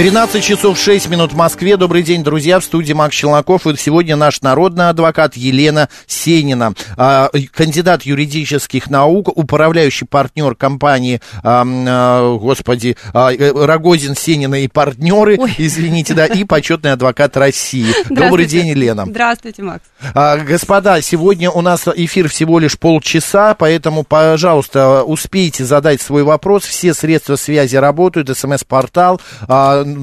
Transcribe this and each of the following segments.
13 часов 6 минут в Москве. Добрый день, друзья. В студии Макс Челноков. И сегодня наш народный адвокат Елена Сенина, а, кандидат юридических наук, управляющий партнер компании, а, а, господи, Рогозин, Сенина и партнеры, Ой. извините, да, и почетный адвокат России. Добрый день, Елена. Здравствуйте, Макс. Господа, сегодня у нас эфир всего лишь полчаса, поэтому, пожалуйста, успейте задать свой вопрос. Все средства связи работают, смс-портал,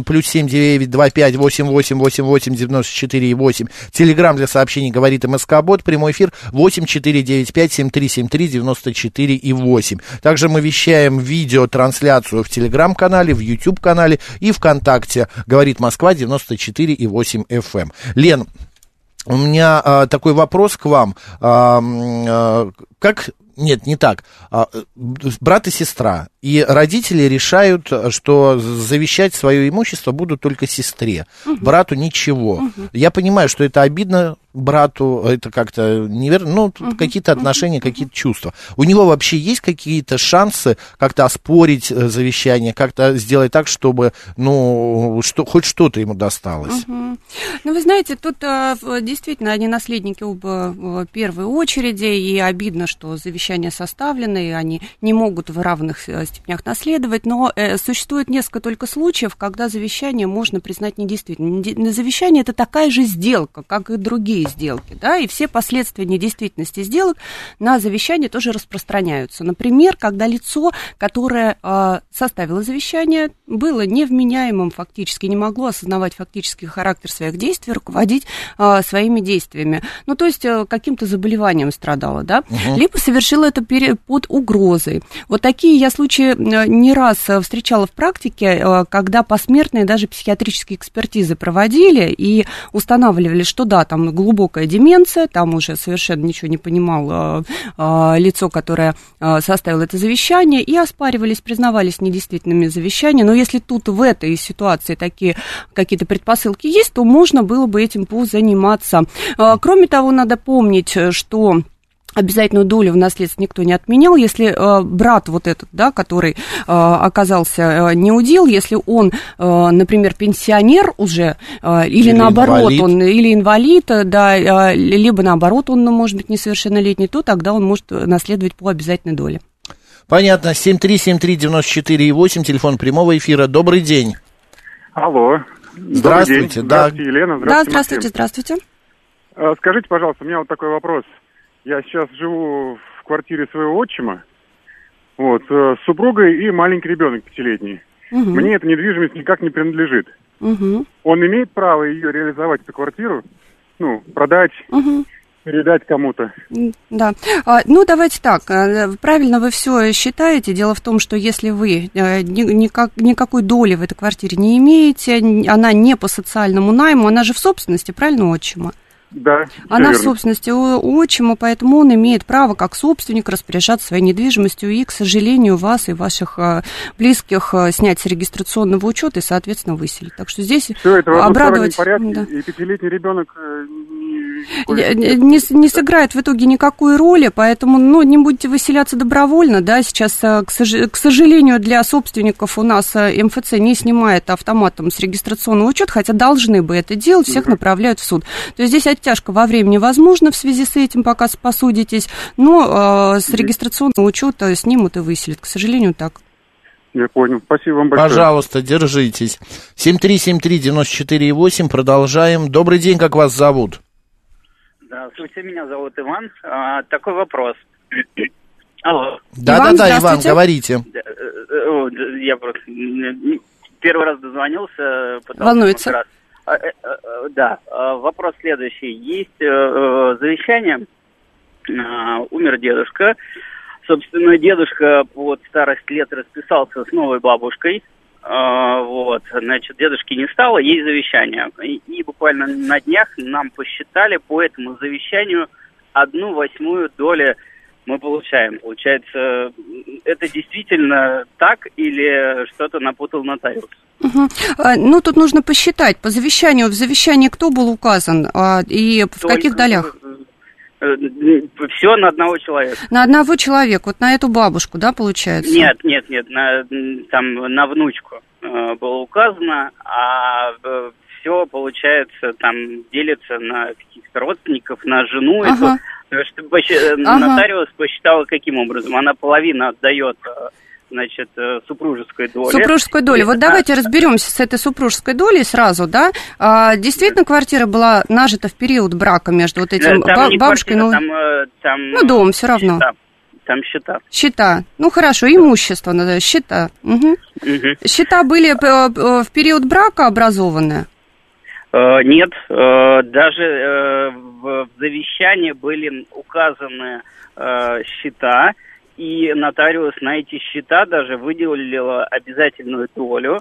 плюс семь девять два пять восемь восемь восемь восемь девяносто четыре и восемь. Телеграмм для сообщений говорит МСК Бот. Прямой эфир восемь четыре девять пять семь три семь три девяносто четыре и восемь. Также мы вещаем видеотрансляцию в Телеграм-канале, в YouTube-канале и ВКонтакте. Говорит Москва 94 и 8 FM. Эм. Лен, у меня а, такой вопрос к вам. А, а, как нет, не так. А, брат и сестра. И родители решают, что завещать свое имущество будут только сестре. Угу. Брату ничего. Угу. Я понимаю, что это обидно брату, это как-то неверно, ну, uh какие-то отношения, какие-то чувства. У него вообще есть какие-то шансы как-то оспорить э, завещание, как-то сделать так, чтобы, ну, что, хоть что-то ему досталось? uh Ну, вы знаете, тут а, действительно они наследники оба в первой очереди, и обидно, что завещание составлено, и они не могут в равных э, степенях наследовать, но э, существует несколько только случаев, когда завещание можно признать недействительным. Завещание это такая же сделка, как и другие сделки, да, и все последствия недействительности сделок на завещание тоже распространяются. Например, когда лицо, которое э, составило завещание, было невменяемым фактически, не могло осознавать фактический характер своих действий, руководить э, своими действиями. Ну, то есть э, каким-то заболеванием страдало, да, угу. либо совершило это под угрозой. Вот такие я случаи не раз встречала в практике, когда посмертные даже психиатрические экспертизы проводили и устанавливали, что да, там глубокое глубокая деменция, там уже совершенно ничего не понимал э, э, лицо, которое э, составило это завещание, и оспаривались, признавались недействительными завещания. Но если тут в этой ситуации такие какие-то предпосылки есть, то можно было бы этим позаниматься. Кроме того, надо помнить, что обязательную долю в наследстве никто не отменял. Если э, брат вот этот, да, который э, оказался э, неудел, если он, э, например, пенсионер уже, э, или, или наоборот, инвалид. он или инвалид, да, э, либо наоборот, он, может быть, несовершеннолетний, то тогда он может наследовать по обязательной доле. Понятно. 7373948, телефон прямого эфира. Добрый день. Алло. Здравствуйте. День. Здравствуйте, да. Елена. Здравствуйте, да, здравствуйте, здравствуйте. Э, скажите, пожалуйста, у меня вот такой вопрос. Я сейчас живу в квартире своего отчима, вот, э, с супругой и маленький ребенок пятилетний. Угу. Мне эта недвижимость никак не принадлежит. Угу. Он имеет право ее реализовать, эту квартиру, ну, продать, угу. передать кому-то. Да. А, ну, давайте так. Э, правильно вы все считаете. Дело в том, что если вы э, никак, никакой доли в этой квартире не имеете, она не по социальному найму, она же в собственности, правильно, отчима? Да. Она в собственности у отчима, поэтому он имеет право как собственник распоряжаться своей недвижимостью и, к сожалению, вас и ваших а, близких а, снять с регистрационного учета и, соответственно, выселить. Так что здесь Все это обрадовать... порядке, да. и пятилетний ребенок э, не, не, не сыграет в итоге никакой роли, поэтому ну, не будете выселяться добровольно. Да, сейчас, э, к, сож... к сожалению, для собственников у нас э, МФЦ не снимает автоматом с регистрационного учета, хотя должны бы это делать, всех направляют в суд. То есть здесь оттяжка во времени возможна в связи с этим, пока посудитесь, но э, с регистрационного учета снимут и выселят. К сожалению, так. Я понял. Спасибо вам большое. Пожалуйста, держитесь. 7373948, продолжаем. Добрый день, как вас зовут? Здравствуйте, меня зовут Иван. А, такой вопрос. Алло. Да-да-да, Иван, говорите. Э, э, я просто первый раз дозвонился. Волнуется. Раз. А, э, да, вопрос следующий. Есть завещание, умер дедушка. Собственно, дедушка под старость лет расписался с новой бабушкой. А, вот, значит, дедушки не стало, есть завещание. И, и буквально на днях нам посчитали по этому завещанию одну восьмую доли мы получаем. Получается, это действительно так или что-то напутал нотариус? Угу. Ну, тут нужно посчитать. По завещанию, в завещании кто был указан а, и в Только, каких долях? Э, Все на одного человека. На одного человека, вот на эту бабушку, да, получается? Нет, нет, нет, на, там на внучку э, было указано, а э, все, получается, там делится на каких-то родственников, на жену. Ага. Эту, что, ага. Нотариус посчитала каким образом. Она половину отдает значит, э, супружеской доли. Супружеской доли. Вот давайте разберемся с этой супружеской долей сразу, да? А, действительно, квартира была нажита в период брака между вот этим там ба- бабушкой, ну, там, э, там, ну, дом все равно. Счета. Там счета. Счета. Ну, хорошо, имущество, надо, счета. Угу. Угу. Счета были э, в период брака образованы? Нет, даже в завещании были указаны счета, и нотариус на эти счета даже выделила обязательную долю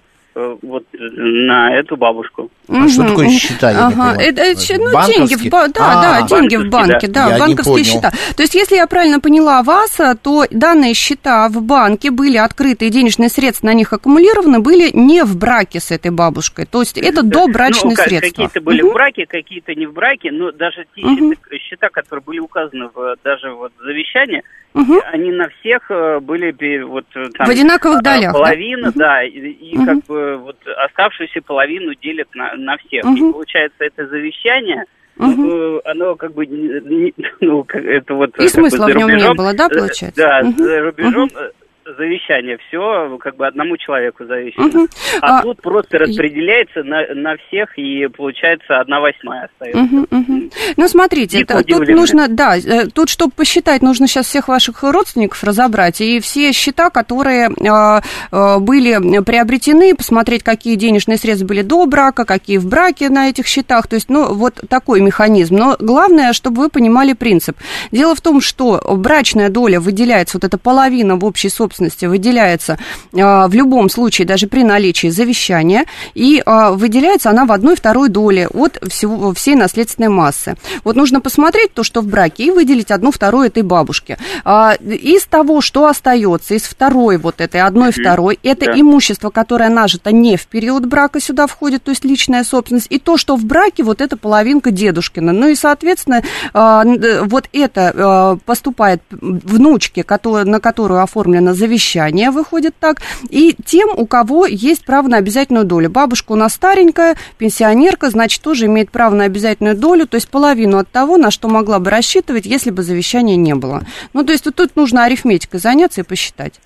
вот на эту бабушку. А угу. что такое счета? ага. это, это, ну, деньги в, да, а, да, деньги в банке, да, да банковские счета. То есть, если я правильно поняла вас, то данные счета в банке были открыты, и денежные средства на них аккумулированы, были не в браке с этой бабушкой. То есть, это добрачные ну, средства. Какие-то были угу. в браке, какие-то не в браке, но даже те угу. счета, которые были указаны в, даже вот в завещании, Угу. Они на всех э, были вот э, там, в одинаковых долях. Половина, да, да и, и угу. как бы вот оставшуюся половину делят на, на всех. Угу. И получается это завещание. Угу. Оно как бы ну это вот и смысла бы, в нем рубежом, не было, да, получается? Да, угу. за рубежом угу завещание, все как бы одному человеку завещено. Угу. А, а тут просто распределяется на, на всех, и получается одна восьмая остается. Угу, угу. Ну, смотрите, это, тут нужно, да, э, тут, чтобы посчитать, нужно сейчас всех ваших родственников разобрать, и все счета, которые э, э, были приобретены, посмотреть, какие денежные средства были до брака, какие в браке на этих счетах, то есть, ну, вот такой механизм. Но главное, чтобы вы понимали принцип. Дело в том, что брачная доля выделяется, вот эта половина в общей собственности, собственности выделяется а, в любом случае, даже при наличии завещания, и а, выделяется она в одной второй доле от всего, всей наследственной массы. Вот нужно посмотреть то, что в браке, и выделить одну вторую этой бабушке. А, из того, что остается, из второй вот этой, одной второй, это да. имущество, которое нажито не в период брака сюда входит, то есть личная собственность, и то, что в браке, вот это половинка дедушкина. Ну и, соответственно, вот это поступает внучке, на которую оформлено завещание, завещание выходит так, и тем, у кого есть право на обязательную долю. Бабушка у нас старенькая, пенсионерка, значит, тоже имеет право на обязательную долю, то есть половину от того, на что могла бы рассчитывать, если бы завещания не было. Ну, то есть вот тут нужно арифметикой заняться и посчитать.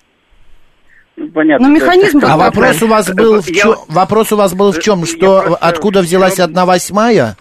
Ну, понятно. Но механизм... А вопрос у вас был в чем? Вопрос у вас был в чем? Что откуда взялась одна восьмая?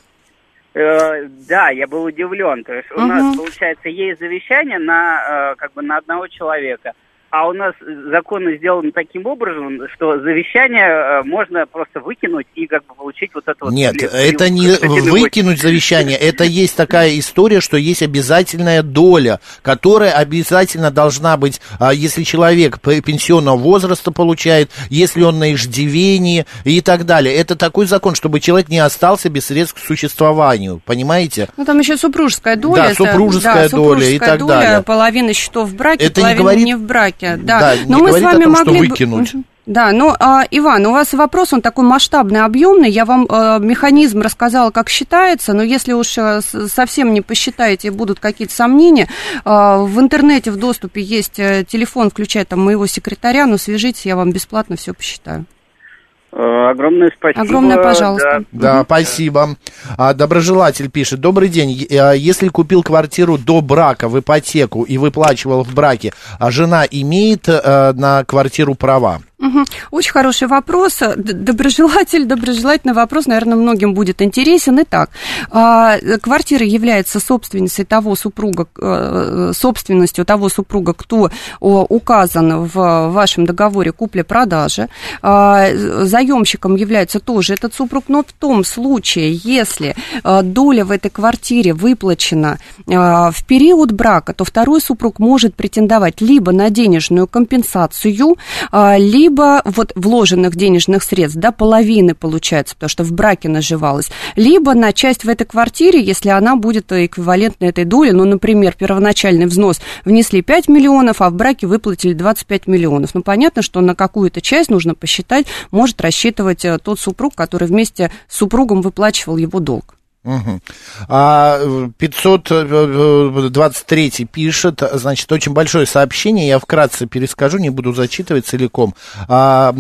Э, да, я был удивлен. То есть у нас получается есть завещание на э, как бы на одного человека а у нас законы сделаны таким образом, что завещание э, можно просто выкинуть и как бы получить вот это вот... Нет, или, это или, не выкинуть завещание, это есть такая история, что есть обязательная доля, которая обязательно должна быть, а, если человек пенсионного возраста получает, если он на иждивении и так далее. Это такой закон, чтобы человек не остался без средств к существованию, понимаете? Ну, там еще супружеская доля. Да, супружеская это, доля да, и так доля, далее. половина счетов в браке, это половина не, говорит... не в браке браке, да. да Но мы с вами том, могли выкинуть. Да, но, а, Иван, у вас вопрос, он такой масштабный, объемный. Я вам а, механизм рассказала, как считается, но если уж а, совсем не посчитаете, будут какие-то сомнения, а, в интернете в доступе есть телефон, включая там моего секретаря, но свяжитесь, я вам бесплатно все посчитаю. Э, огромное спасибо. Огромное, пожалуйста. Да, да спасибо. А, доброжелатель пишет. Добрый день. А, если купил квартиру до брака в ипотеку и выплачивал в браке, а жена имеет а, на квартиру права? Очень хороший вопрос. Доброжелатель, доброжелательный вопрос, наверное, многим будет интересен. Итак, а, квартира является собственностью того супруга, э, собственностью того супруга, кто указан в вашем договоре купли-продажи. А, заемщиком является тоже этот супруг, но в том случае, если э, доля в этой квартире выплачена э, в период брака, то второй супруг может претендовать либо на денежную компенсацию, либо либо вот вложенных денежных средств, да, половины получается, потому что в браке наживалась, либо на часть в этой квартире, если она будет эквивалентна этой доле, ну, например, первоначальный взнос внесли 5 миллионов, а в браке выплатили 25 миллионов. Ну, понятно, что на какую-то часть нужно посчитать, может рассчитывать э, тот супруг, который вместе с супругом выплачивал его долг. Угу. А 523 э, пишет, значит, очень большое сообщение, я вкратце перескажу, не буду зачитывать целиком. А,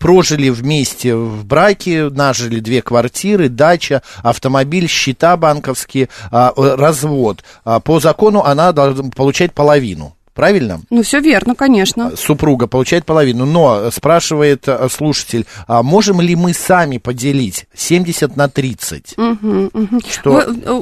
прожили вместе в браке, нажили две квартиры, дача, автомобиль, счета банковские, а, развод. А, по закону она должна получать половину правильно? Ну, все верно, конечно. Супруга получает половину, но спрашивает э, слушатель, а можем ли мы сами поделить 70 на 30? Угу, угу. Что?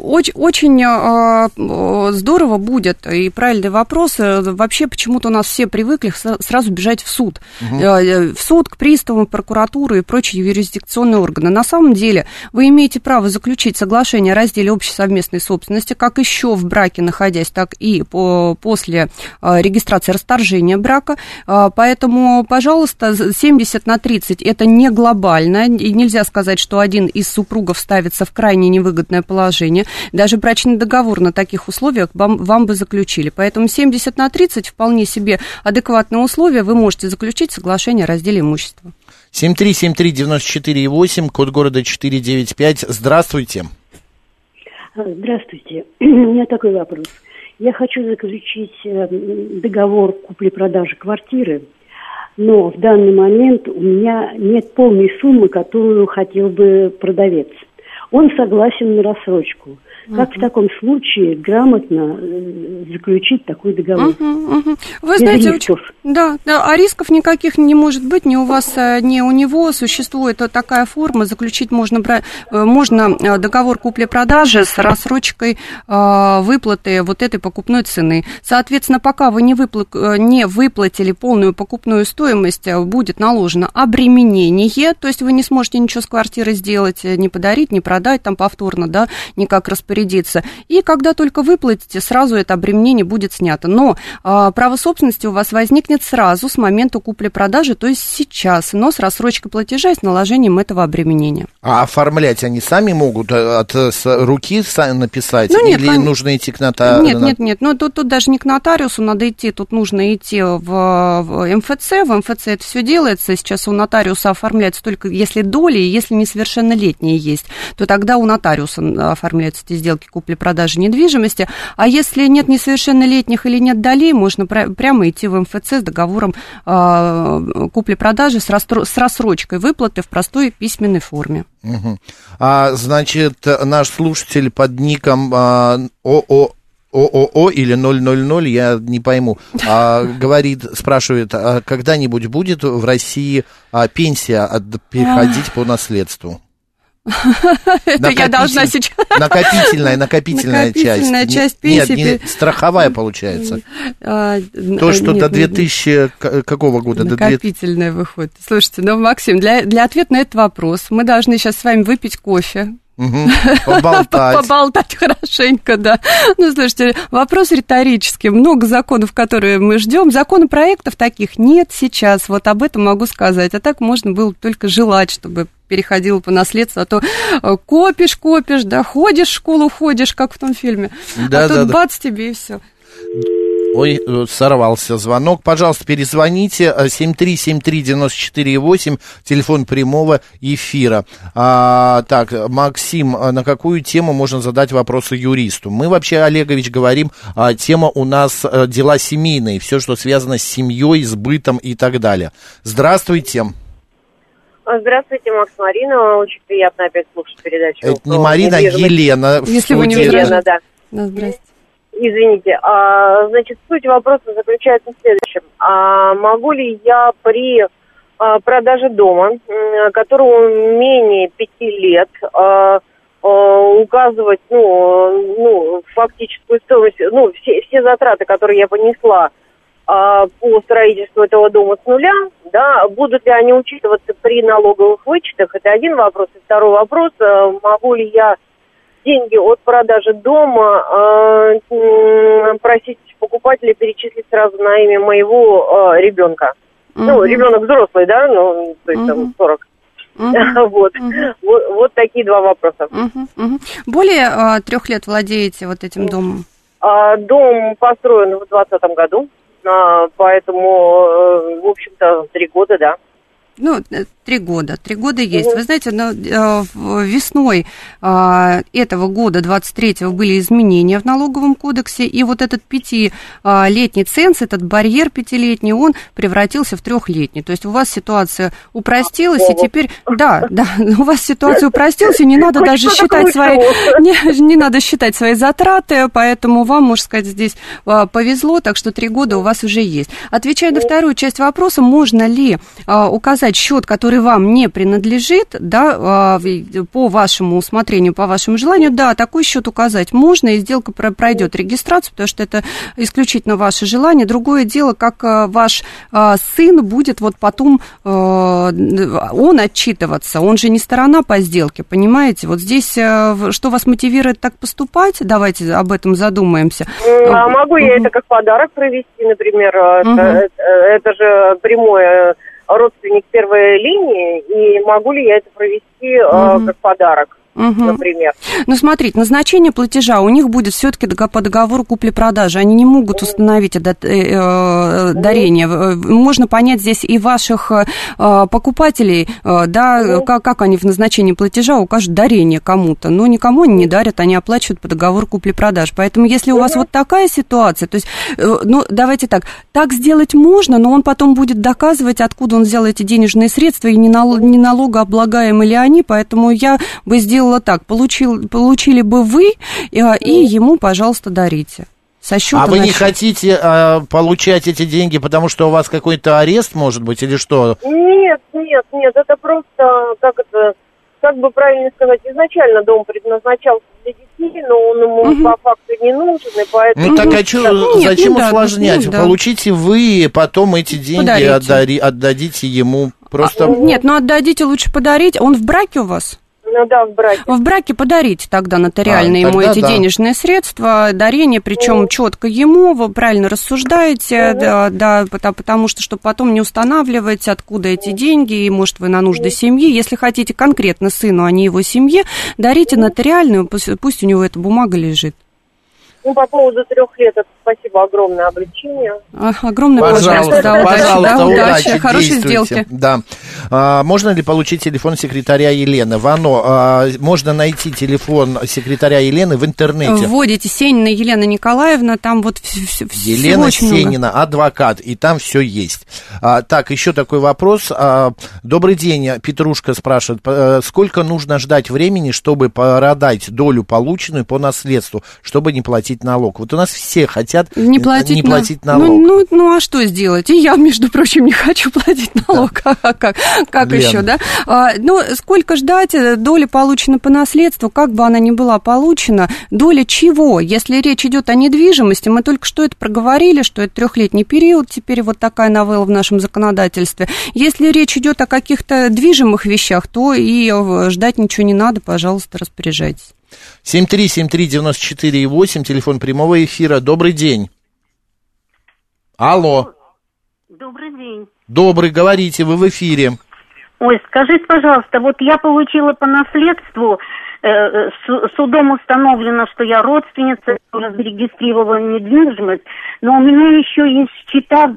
Очень, очень э, здорово будет, и правильный вопрос, вообще почему-то у нас все привыкли сразу бежать в суд. Угу. В суд, к приставам, прокуратуру и прочие юрисдикционные органы. На самом деле вы имеете право заключить соглашение о разделе общей совместной собственности, как еще в браке находясь, так и по, после Э, регистрации расторжения брака. Э, поэтому, пожалуйста, 70 на 30 это не глобально. И нельзя сказать, что один из супругов ставится в крайне невыгодное положение. Даже брачный договор на таких условиях вам, вам бы заключили. Поэтому 70 на 30 вполне себе адекватные условия. Вы можете заключить соглашение о разделе имущества. 7373948, код города 495. Здравствуйте. Здравствуйте. У меня такой вопрос. Я хочу заключить э, договор купли-продажи квартиры, но в данный момент у меня нет полной суммы, которую хотел бы продавец. Он согласен на рассрочку. Как в таком случае грамотно э, заключить такой договор? Угу, угу. Вы Без знаете, рисков. Да, да, а рисков никаких не может быть, ни у вас, э, ни у него. Существует такая форма, заключить можно, э, можно договор купли-продажи с рассрочкой выплаты вот этой покупной цены. Соответственно, пока вы не, выпла не выплатили полную покупную стоимость, будет наложено обременение, то есть вы не сможете ничего с квартиры сделать, не подарить, не продать там повторно, да, никак распорядиться распорядиться. И когда только выплатите, сразу это обременение будет снято. Но э, право собственности у вас возникнет сразу с момента купли-продажи, то есть сейчас, но с рассрочкой платежа и с наложением этого обременения. А оформлять они сами могут э, от с руки написать? Ну, нет, или кон... нужно идти к нотариусу? Нет, нет, нет, но тут, тут даже не к нотариусу надо идти, тут нужно идти в, в МФЦ, в МФЦ это все делается, сейчас у нотариуса оформляется только если доли, если несовершеннолетние есть, то тогда у нотариуса оформляются эти сделки купли-продажи недвижимости. А если нет несовершеннолетних или нет долей, можно пр- прямо идти в МФЦ с договором э, купли-продажи с, расстро- с рассрочкой выплаты в простой письменной форме. Угу. А, значит, наш слушатель под ником а, ОО ООО или 000, я не пойму, а, говорит, спрашивает, а когда-нибудь будет в России а, пенсия от, переходить по наследству? Это я должна сейчас... Накопительная, накопительная часть. Накопительная часть пенсии. Нет, не страховая получается. А, То, что до 2000... Какого года? Накопительная выходит. Слушайте, ну, Максим, для, для ответа на этот вопрос мы должны сейчас с вами выпить кофе, Угу, поболтать. поболтать хорошенько, да. Ну, слушайте, вопрос риторический. Много законов, которые мы ждем. Законопроектов таких нет сейчас. Вот об этом могу сказать. А так можно было только желать, чтобы переходило по наследству, а то э, копишь, копишь, да, ходишь в школу, ходишь, как в том фильме, да, а да, тут да. бац тебе и все. Ой, э, сорвался звонок. Пожалуйста, перезвоните 7373948, э, телефон прямого эфира. А, так, Максим, на какую тему можно задать вопросы юристу? Мы вообще, Олегович, говорим, а, тема у нас а, дела семейные, все, что связано с семьей, с бытом и так далее. Здравствуйте. Здравствуйте, Макс Марина. Очень приятно опять слушать передачу. Это не Марина, а Елена. Если вы не Елена, да. да. Здравствуйте. Извините, а, значит, суть вопроса заключается в следующем. А, могу ли я при а, продаже дома, которому менее пяти лет, а, а, указывать, ну, ну, фактическую стоимость, ну, все, все затраты, которые я понесла по строительству этого дома с нуля, да, будут ли они учитываться при налоговых вычетах, это один вопрос. И второй вопрос, а, могу ли я деньги от продажи дома э, просить покупателя перечислить сразу на имя моего э, ребенка. Ну, ребенок взрослый, да, ну, то есть там 40. Вот. вот. Вот такие два вопроса. Более а, трех лет владеете вот этим домом? А, дом построен в 2020 году, а, поэтому, э, в общем-то, три года, да. Ну, э, три года. Три года есть. Вы знаете, э, весной э, этого года, 23-го, были изменения в налоговом кодексе, и вот этот пятилетний ценз, этот барьер пятилетний, он превратился в трехлетний. То есть у вас ситуация упростилась, и теперь, да, да, у вас ситуация упростилась, и не надо даже считать свои, не, не надо считать свои затраты, поэтому вам, можно сказать, здесь э, повезло, так что три года у вас уже есть. Отвечая на вторую часть вопроса, можно ли указать счет, который вам не принадлежит, да, а, по вашему усмотрению, по вашему желанию, да, такой счет указать можно, и сделка пройдет регистрацию, потому что это исключительно ваше желание. Другое дело, как а, ваш а, сын будет вот потом, он отчитываться, он же не сторона по сделке, понимаете? Вот здесь что вас мотивирует так поступать? Давайте об этом задумаемся. А могу я это как подарок провести, например? Угу. Это, это же прямое родственник первой линии, и могу ли я это провести э, как подарок? Угу. например. Ну, смотрите, назначение платежа у них будет все-таки по договору купли-продажи. Они не могут установить это э, э, дарение. Можно понять здесь и ваших э, покупателей, да, как, как они в назначении платежа укажут дарение кому-то. Но никому они не дарят, они оплачивают по договору купли-продажи. Поэтому, если у вас вот такая ситуация, то есть, ну, давайте так, так сделать можно, но он потом будет доказывать, откуда он взял эти денежные средства, и не, нал, не налогооблагаемы ли они, поэтому я бы сделала сделала так, получил, получили бы вы, и, а, и ему, пожалуйста, дарите. Со счета а вы не хотите а, получать эти деньги, потому что у вас какой-то арест, может быть, или что? Нет, нет, нет, это просто, как это, как бы правильно сказать, изначально дом предназначался для детей, но он ему угу. по факту не нужен, и поэтому... Ну так а что, зачем ну, усложнять? Да, ну, да. Получите вы, потом эти деньги отдари, отдадите ему просто... А, нет, ну отдадите лучше подарить. Он в браке у вас? Ну да, в браке. В браке подарите тогда нотариально а, ему эти да. денежные средства, дарение, причем mm. четко ему, вы правильно рассуждаете, mm-hmm. да, да, потому, потому что, чтобы потом не устанавливать, откуда эти деньги, и, может, вы на нужды mm-hmm. семьи. Если хотите конкретно сыну, а не его семье, дарите mm-hmm. нотариальную, пусть, пусть у него эта бумага лежит. Ну, по поводу трех лет, это спасибо огромное облегчение. А, огромное пожалуйста, да, пожалуйста, удачи, да, удачи, удачи хорошей сделки. Да. А, можно ли получить телефон секретаря Елены? Вано, а, можно найти телефон секретаря Елены в интернете. Вводите Сенина Елена Николаевна, там вот все, Елена очень Сенина, много. адвокат, и там все есть. А, так, еще такой вопрос. А, добрый день, Петрушка спрашивает, э, сколько нужно ждать времени, чтобы продать долю полученную по наследству, чтобы не платить платить налог. Вот у нас все хотят не платить, не платить на... налог. Ну, ну, ну, а что сделать? И я, между прочим, не хочу платить налог. Да. А как, как еще, да? А, ну, сколько ждать? Доля получена по наследству, как бы она ни была получена. Доля чего? Если речь идет о недвижимости, мы только что это проговорили, что это трехлетний период, теперь вот такая новелла в нашем законодательстве. Если речь идет о каких-то движимых вещах, то и э, ждать ничего не надо, пожалуйста, распоряжайтесь. 7373948, телефон прямого эфира. Добрый день. Алло. Добрый день. Добрый, говорите, вы в эфире. Ой, скажите, пожалуйста, вот я получила по наследству судом установлено, что я родственница, зарегистрировала недвижимость, но у меня еще есть счета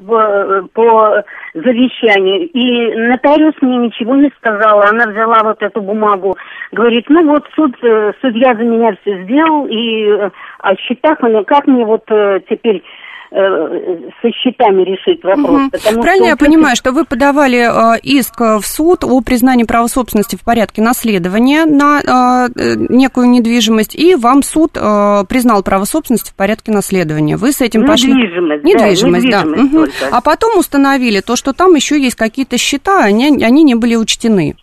по завещанию, и нотариус мне ничего не сказала, она взяла вот эту бумагу, говорит, ну вот суд, э, судья за меня все сделал, и о счетах, как мне вот теперь Э, со счетами решить вопрос. Угу. Правильно я понимаю, что вы подавали э, иск в суд о признании права собственности в порядке наследования на э, некую недвижимость, и вам суд признал право собственности в порядке наследования. Вы с этим пошли... Недвижимость, да. недвижимость да. Угу. А потом установили то, что там еще есть какие-то счета, они, они не были учтены.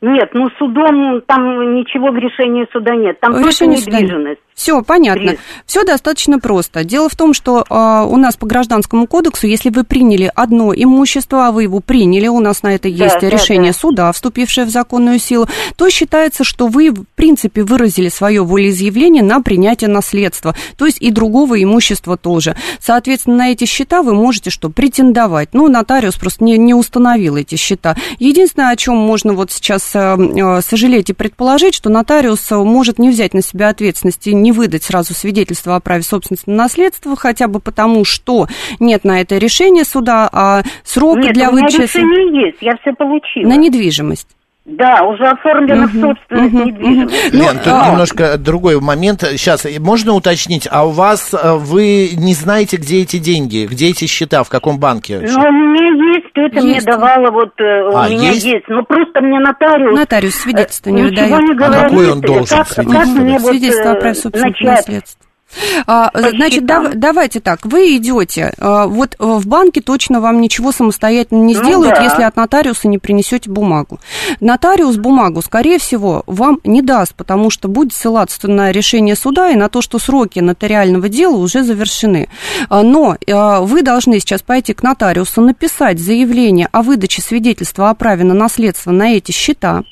Нет, ну судом там ничего в решении суда нет, там в просто недвижимость. Все понятно. Все достаточно просто. Дело в том, что э, у нас по гражданскому кодексу, если вы приняли одно имущество, а вы его приняли, у нас на это есть да, решение да, да. суда, вступившее в законную силу, то считается, что вы, в принципе, выразили свое волеизъявление на принятие наследства, то есть и другого имущества тоже. Соответственно, на эти счета вы можете что, претендовать. Ну, нотариус просто не, не установил эти счета. Единственное, о чем можно вот сейчас э, э сожалеть и предположить, что нотариус может не взять на себя ответственности не выдать сразу свидетельство о праве собственности на наследство, хотя бы потому, что нет на это решения суда, а срок нет, для выдачи... Нет, решение есть, я все получила. На недвижимость. Да, уже оформлена угу, собственность угу, недвижимости. Лен, тут а... немножко другой момент. Сейчас, можно уточнить, а у вас, э, вы не знаете, где эти деньги, где эти счета, в каком банке? Ну, у меня есть, это мне давала, вот, э, а, у меня есть? есть. Но просто мне нотариус... Нотариус свидетельство не выдает. Не говорит, а какой он должен как, как мне вот, Свидетельство о праве собственности наследства. А, значит, да, давайте так, вы идете, а, вот э, в банке точно вам ничего самостоятельно не ну сделают, ну, да. если от нотариуса не принесете бумагу. Нотариус бумагу, скорее всего, вам не даст, потому что будет ссылаться на решение суда и на то, что сроки нотариального дела уже завершены. А, но вы должны сейчас пойти к нотариусу, написать заявление о выдаче свидетельства о праве на наследство на эти счета,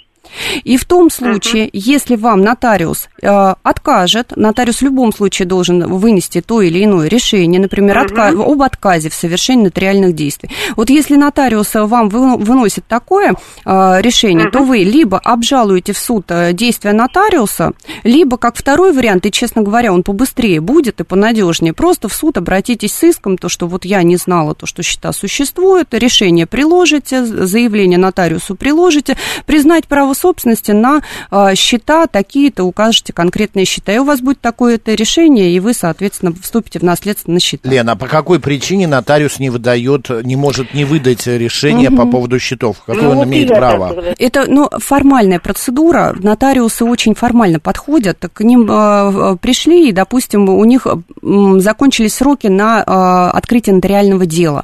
и в том случае, uh-huh. если вам нотариус э, откажет, нотариус в любом случае должен вынести то или иное решение, например, uh-huh. отка- об отказе в совершении нотариальных действий. Вот если нотариус вам выносит такое э, решение, uh-huh. то вы либо обжалуете в суд э, действия нотариуса, либо, как второй вариант, и, честно говоря, он побыстрее будет и понадежнее, просто в суд обратитесь с иском, то, что вот я не знала, то, что счета существуют, решение приложите, заявление нотариусу приложите, признать право собственности на а, счета такие-то, укажете конкретные счета. И у вас будет такое-то решение, и вы, соответственно, вступите в наследство на счета. Лена, а по какой причине нотариус не выдает, не может не выдать решение угу. по поводу счетов? Какое ну, он вот имеет право? Это, ну, формальная процедура. Нотариусы очень формально подходят. К ним э, пришли, и, допустим, у них закончились сроки на э, открытие нотариального дела.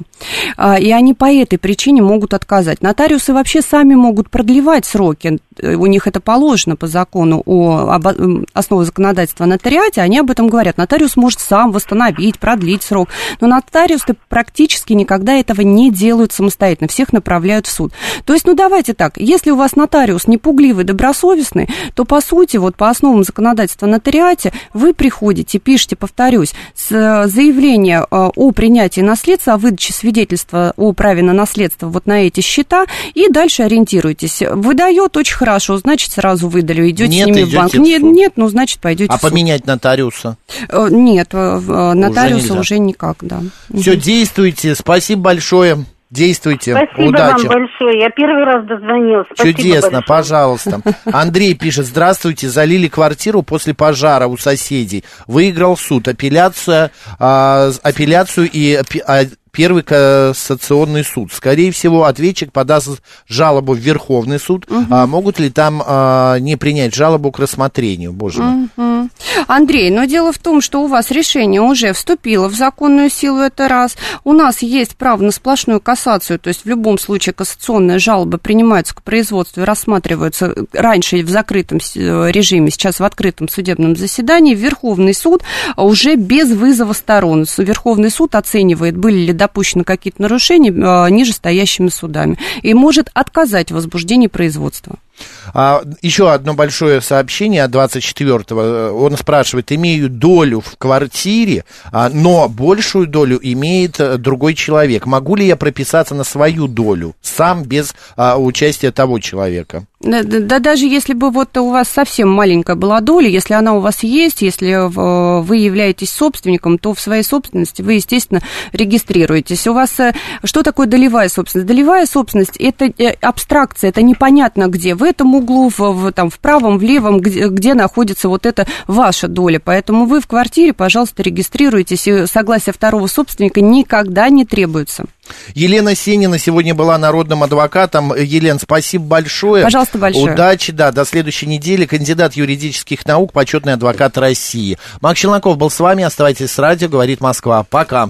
Э, и они по этой причине могут отказать. Нотариусы вообще сами могут продлевать сроки. Э, у них это положено по закону о об, основе законодательства нотариате, они об этом говорят. Нотариус может сам восстановить, продлить срок, но нотариусы практически никогда этого не делают самостоятельно, всех направляют в суд. То есть, ну давайте так, если у вас нотариус не пугливый, добросовестный, то по сути, вот по основам законодательства нотариате вы приходите, пишете, повторюсь, с э, заявление э, о принятии наследства, о выдаче свидетельства о праве на наследство вот на эти счета, и дальше ориентируйтесь. Выдает очень хорошо, значит, сразу выдали, идете нет, с ними в банк. Нет, нет, ну, значит, пойдете А поменять нотариуса? Э, нет, э, нотариуса уже, уже никак, да. Все, действуйте, спасибо большое. Действуйте. Спасибо Удачи. вам большое. Я первый раз дозвонился. Спасибо Чудесно, большое. пожалуйста. Андрей пишет, здравствуйте, залили квартиру после пожара у соседей. Выиграл суд, апелляция, а, апелляцию и а, Первый кассационный суд. Скорее всего, ответчик подаст жалобу в Верховный суд. Угу. А могут ли там а, не принять жалобу к рассмотрению? Боже мой. Угу. Андрей, но дело в том, что у вас решение уже вступило в законную силу, это раз. У нас есть право на сплошную кассацию, то есть в любом случае кассационная жалоба принимается к производству и рассматривается раньше в закрытом э, режиме, сейчас в открытом судебном заседании. Верховный суд уже без вызова сторон. Верховный суд оценивает, были ли допущены какие-то нарушения а, нижестоящими судами и может отказать в возбуждении производства. А, еще одно большое сообщение от 24-го. Он спрашивает, имею долю в квартире, а, но большую долю имеет э, другой человек. Могу ли я прописаться на свою долю сам без а, участия того человека? Да, да, даже если бы вот у вас совсем маленькая была доля, если она у вас есть, если вы являетесь собственником, то в своей собственности вы, естественно, регистрируетесь. У вас э, что такое долевая собственность? Долевая собственность – это э, абстракция, это непонятно где. В углу, в, в, там, в правом, в левом, где, где находится вот эта ваша доля. Поэтому вы в квартире, пожалуйста, регистрируйтесь, и согласие второго собственника никогда не требуется. Елена Сенина сегодня была народным адвокатом. Елена, спасибо большое. Пожалуйста, большое. Удачи, да, до следующей недели. Кандидат юридических наук, почетный адвокат России. Макс Челноков был с вами. Оставайтесь с радио, говорит Москва. Пока.